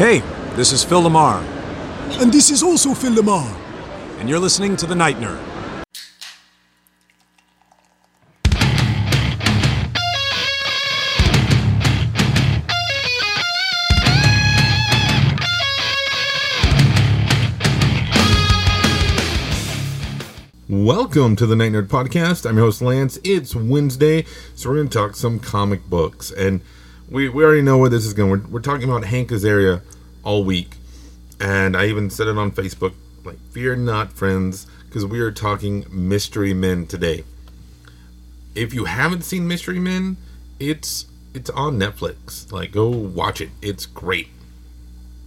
Hey, this is Phil LaMarr, And this is also Phil LaMarr. and you're listening to The Night Nerd. Welcome to the Night Nerd Podcast. I'm your host Lance. It's Wednesday, so we're going to talk some comic books, and we, we already know where this is going. We're, we're talking about Hank Azaria all week, and I even said it on Facebook. Like, fear not, friends, because we are talking Mystery Men today. If you haven't seen Mystery Men, it's it's on Netflix. Like, go watch it. It's great.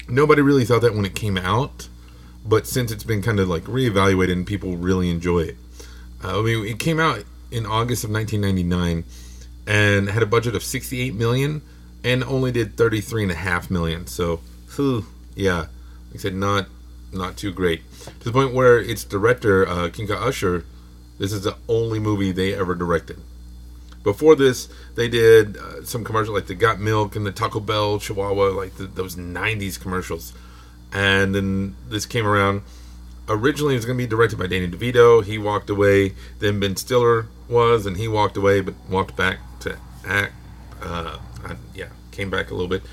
Nobody really thought that when it came out but since it's been kind of like reevaluated and people really enjoy it. Uh, I mean, it came out in August of 1999 and had a budget of 68 million and only did 33 and a half million. So, whew, yeah, like I said, not not too great. To the point where its director, uh, Kinka Usher, this is the only movie they ever directed. Before this, they did uh, some commercials like the Got Milk and the Taco Bell Chihuahua, like the, those 90s commercials and then this came around. Originally, it was going to be directed by Danny DeVito. He walked away. Then Ben Stiller was, and he walked away, but walked back to act. Uh, I- yeah, came back a little bit,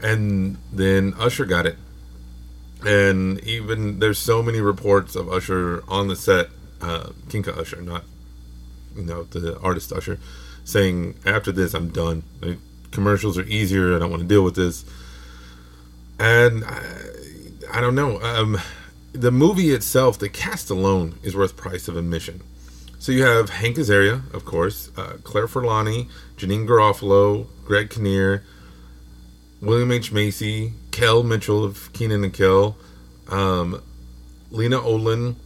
and then Usher got it. And even there's so many reports of Usher on the set, uh, Kinka Usher, not you know the artist Usher, saying after this I'm done. The commercials are easier. I don't want to deal with this. And I, I don't know. Um, the movie itself, the cast alone, is worth price of admission. So you have Hank Azaria, of course, uh, Claire Forlani, Janeane Garofalo, Greg Kinnear, William H Macy, Kel Mitchell of Kenan and Kel, um, Lena Olin,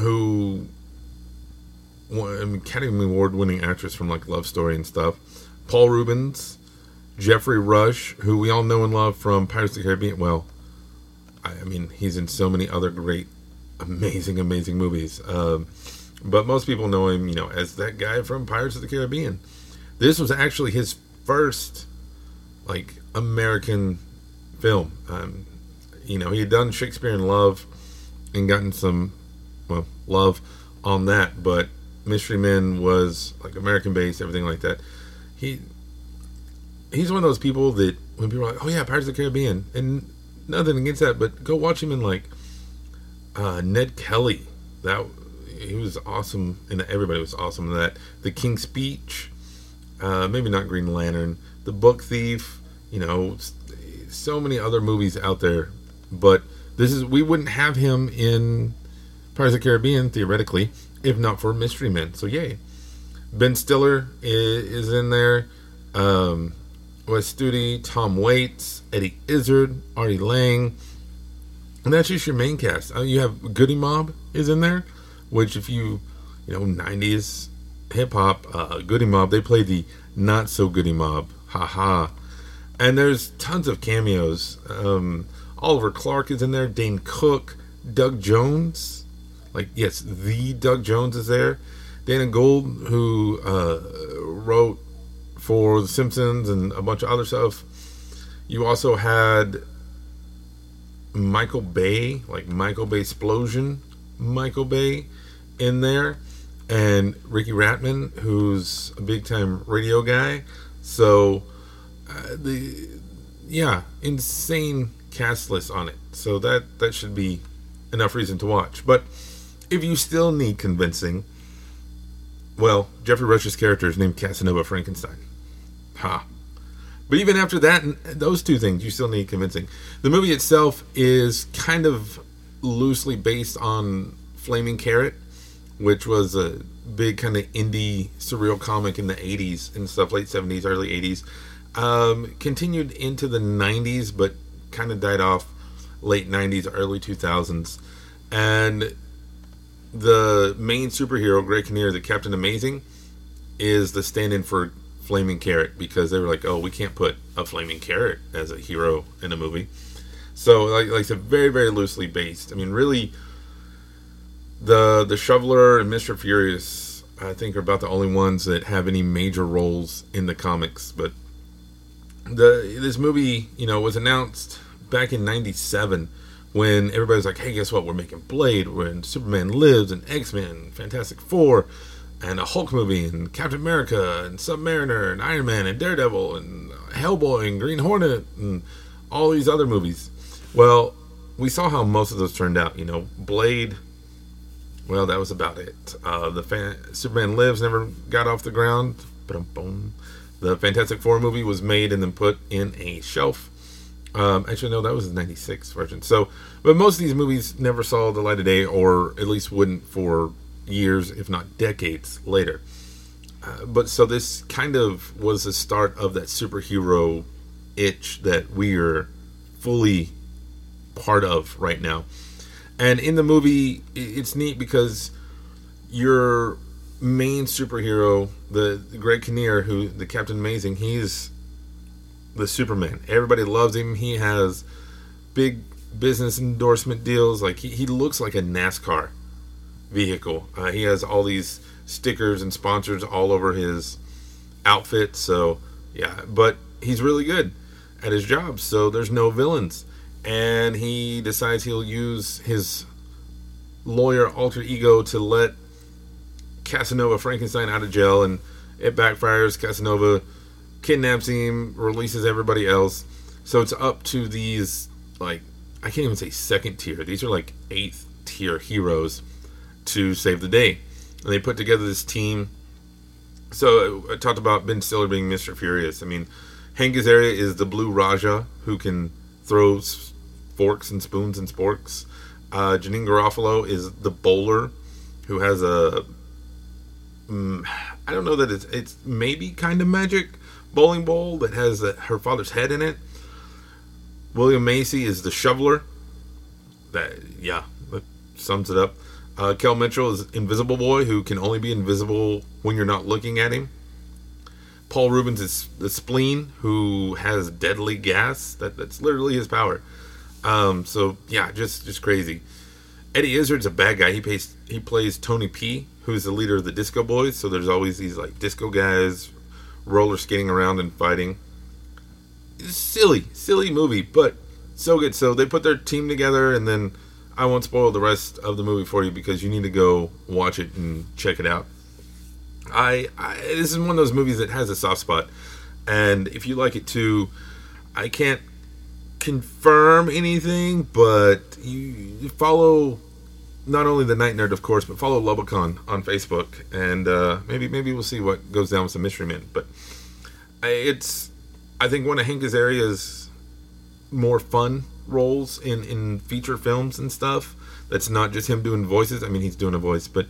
who I mean, Academy Award winning actress from like Love Story and stuff, Paul Reubens, Geoffrey Rush, who we all know and love from Pirates of the Caribbean. Well, I, I mean, he's in so many other great, amazing, amazing movies. Um, but most people know him, you know, as that guy from Pirates of the Caribbean. This was actually his first, like, American film. Um, you know, he had done Shakespeare in Love and gotten some, well, love on that, but Mystery Men was like American based, everything like that. He he's one of those people that when people are like, "Oh yeah, Pirates of the Caribbean," and nothing against that, but go watch him in like uh, Ned Kelly. That he was awesome, and everybody was awesome in that. The King's Speech, uh, maybe not Green Lantern, The Book Thief. You know, so many other movies out there, but this is we wouldn't have him in Pirates of the Caribbean theoretically if not for Mystery Men. So yay. Ben Stiller is, is in there. Um, Wes Studi, Tom Waits, Eddie Izzard, Artie Lange. And that's just your main cast. Uh, you have Goodie Mob is in there, which if you, you know, 90s hip hop, uh, Goodie Mob, they play the not so Goodie Mob. Haha. And there's tons of cameos. Um, Oliver Clark is in there, Dane Cook, Doug Jones. Like, yes, the Doug Jones is there. Dana Gould, who uh, wrote for The Simpsons and a bunch of other stuff. You also had Michael Bay, like Michael Bay Explosion, Michael Bay in there, and Ricky Rachtman, who's a big time radio guy. So, uh, the yeah, insane cast list on it. So that that should be enough reason to watch. But if you still need convincing, well, Geoffrey Rush's character is named Casanova Frankenstein. Ha. But even after that, those two things, you still need convincing. The movie itself is kind of loosely based on Flaming Carrot, which was a big kind of indie surreal comic in the 80s and stuff, late 70s, early 80s. Um, continued into the 90s, but kind of died off late 90s, early 2000s. And the main superhero, Greg Kinnear, the Captain Amazing, is the stand-in for Flaming Carrot because they were like, oh, we can't put a Flaming Carrot as a hero in a movie. So, like, like I said, very, very loosely based. I mean, really, the the Shoveler and Mister Furious, I think, are about the only ones that have any major roles in the comics. But the this movie, you know, was announced back in '97 when everybody was like, "Hey, guess what? We're making Blade. We're Superman Lives and X Men, Fantastic Four, and a Hulk movie, and Captain America, and Submariner, and Iron Man, and Daredevil, and Hellboy, and Green Hornet, and all these other movies." Well, we saw how most of those turned out. You know, Blade. Well, that was about it. Uh, the fan- Superman Lives never got off the ground. Ba-dum-bum. The Fantastic Four movie was made and then put in a shelf. Um, actually, no, that was the '96 version. So, but most of these movies never saw the light of day, or at least wouldn't for years, if not decades later. Uh, but so this kind of was the start of that superhero itch that we're fully part of right now. And in the movie, it's neat because your main superhero, the, Greg Kinnear, who the Captain Amazing, he's the Superman. Everybody loves him. He has big business endorsement deals. Like he, he looks like a NASCAR vehicle. Uh, he has all these stickers and sponsors all over his outfit. So yeah, but he's really good at his job. So there's no villains, and he decides he'll use his lawyer alter ego to let Casanova Frankenstein out of jail, and it backfires. Casanova kidnaps him, releases everybody else. So it's up to these like I can't even say second tier. These are like eighth tier heroes to save the day. And they put together this team. So I talked about Ben Stiller being Mr. Furious. I mean, Hank Azaria is the Blue Raja who can throw forks and spoons and sporks. Uh, Janeane Garofalo is the bowler who has a mm, I don't know that it's it's maybe kind of magic bowling ball that has uh her father's head in it. William Macy is the shoveler. That yeah, that sums it up. Uh, Kel Mitchell is Invisible Boy, who can only be invisible when you're not looking at him. Paul Reubens is the spleen, who has deadly gas. That that's literally his power. Um, so yeah, just just crazy. Eddie Izzard's a bad guy. He plays he plays Tony P, who's the leader of the Disco Boys. So there's always these like disco guys roller skating around and fighting. Silly, silly movie, but so good. So they put their team together, and then I won't spoil the rest of the movie for you because you need to go watch it and check it out. I, I this is one of those movies that has a soft spot, and if you like it too, I can't confirm anything, but you, you follow not only the Night Nerd, of course, but follow Lubicon on Facebook, and uh, maybe maybe we'll see what goes down with some Mystery Men. But it's I think one of Hank Azaria's more fun roles in in feature films and stuff. That's not just him doing voices. I mean, he's doing a voice, but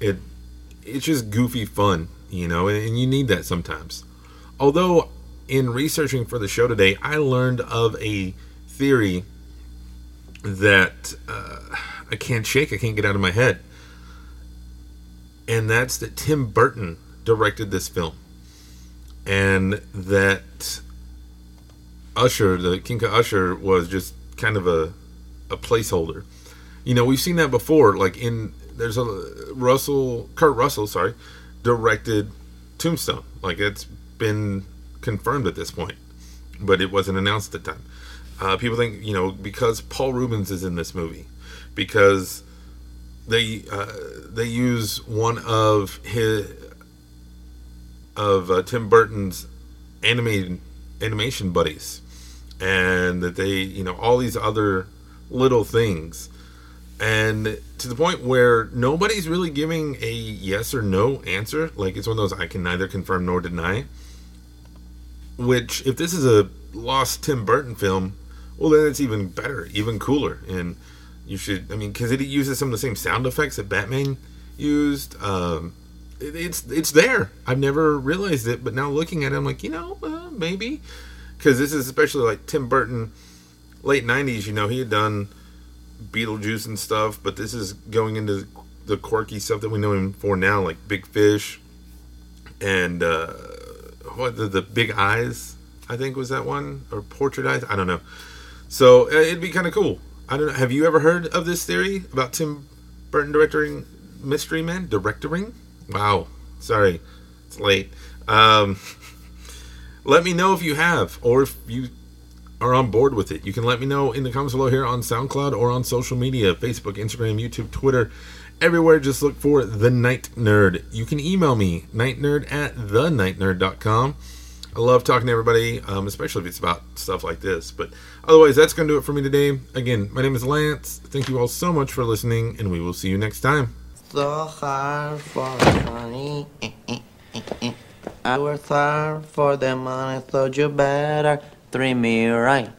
it it's just goofy fun, you know, and, and you need that sometimes. Although in researching for the show today, I learned of a theory that uh, I can't shake, I can't get out of my head. And that's that Tim Burton directed this film. And that Usher, the Kinka Usher, was just kind of a, a placeholder. You know, we've seen that before. Like in, there's a Russell, Kurt Russell, sorry, directed Tombstone. Like it's been confirmed at this point, but it wasn't announced at the time. Uh, people think, you know, because Paul Reubens is in this movie, because they uh, they use one of his of uh, Tim Burton's animated animation buddies, and that they, you know, all these other little things, and to the point where nobody's really giving a yes or no answer. Like it's one of those I can neither confirm nor deny. Which, if this is a lost Tim Burton film, well, then it's even better, even cooler. And you should, I mean, because it uses some of the same sound effects that Batman used. Um, it, it's it's there. I've never realized it, but now looking at it, I'm like, you know, uh, maybe because this is especially like Tim Burton, late '90s. You know, he had done Beetlejuice and stuff, but this is going into the quirky stuff that we know him for now, like Big Fish and uh, what the, the Big Eyes. I think was that one or Portrait Eyes. I don't know. So uh, it'd be kind of cool. I don't know. Have you ever heard of this theory about Tim Burton directing Mystery Men? directing Wow. Sorry, it's late. Um, let me know if you have, or if you are on board with it. You can let me know in the comments below here on SoundCloud or on social media Facebook, Instagram, YouTube, Twitter. Everywhere, just look for The Night Nerd. You can email me, nightnerd at thenightnerd.com. I love talking to everybody, um, especially if it's about stuff like this. But otherwise, that's going to do it for me today. Again, my name is Lance. Thank you all so much for listening, and we will see you next time. So hard for money. I hard for the money, so you better treat me right.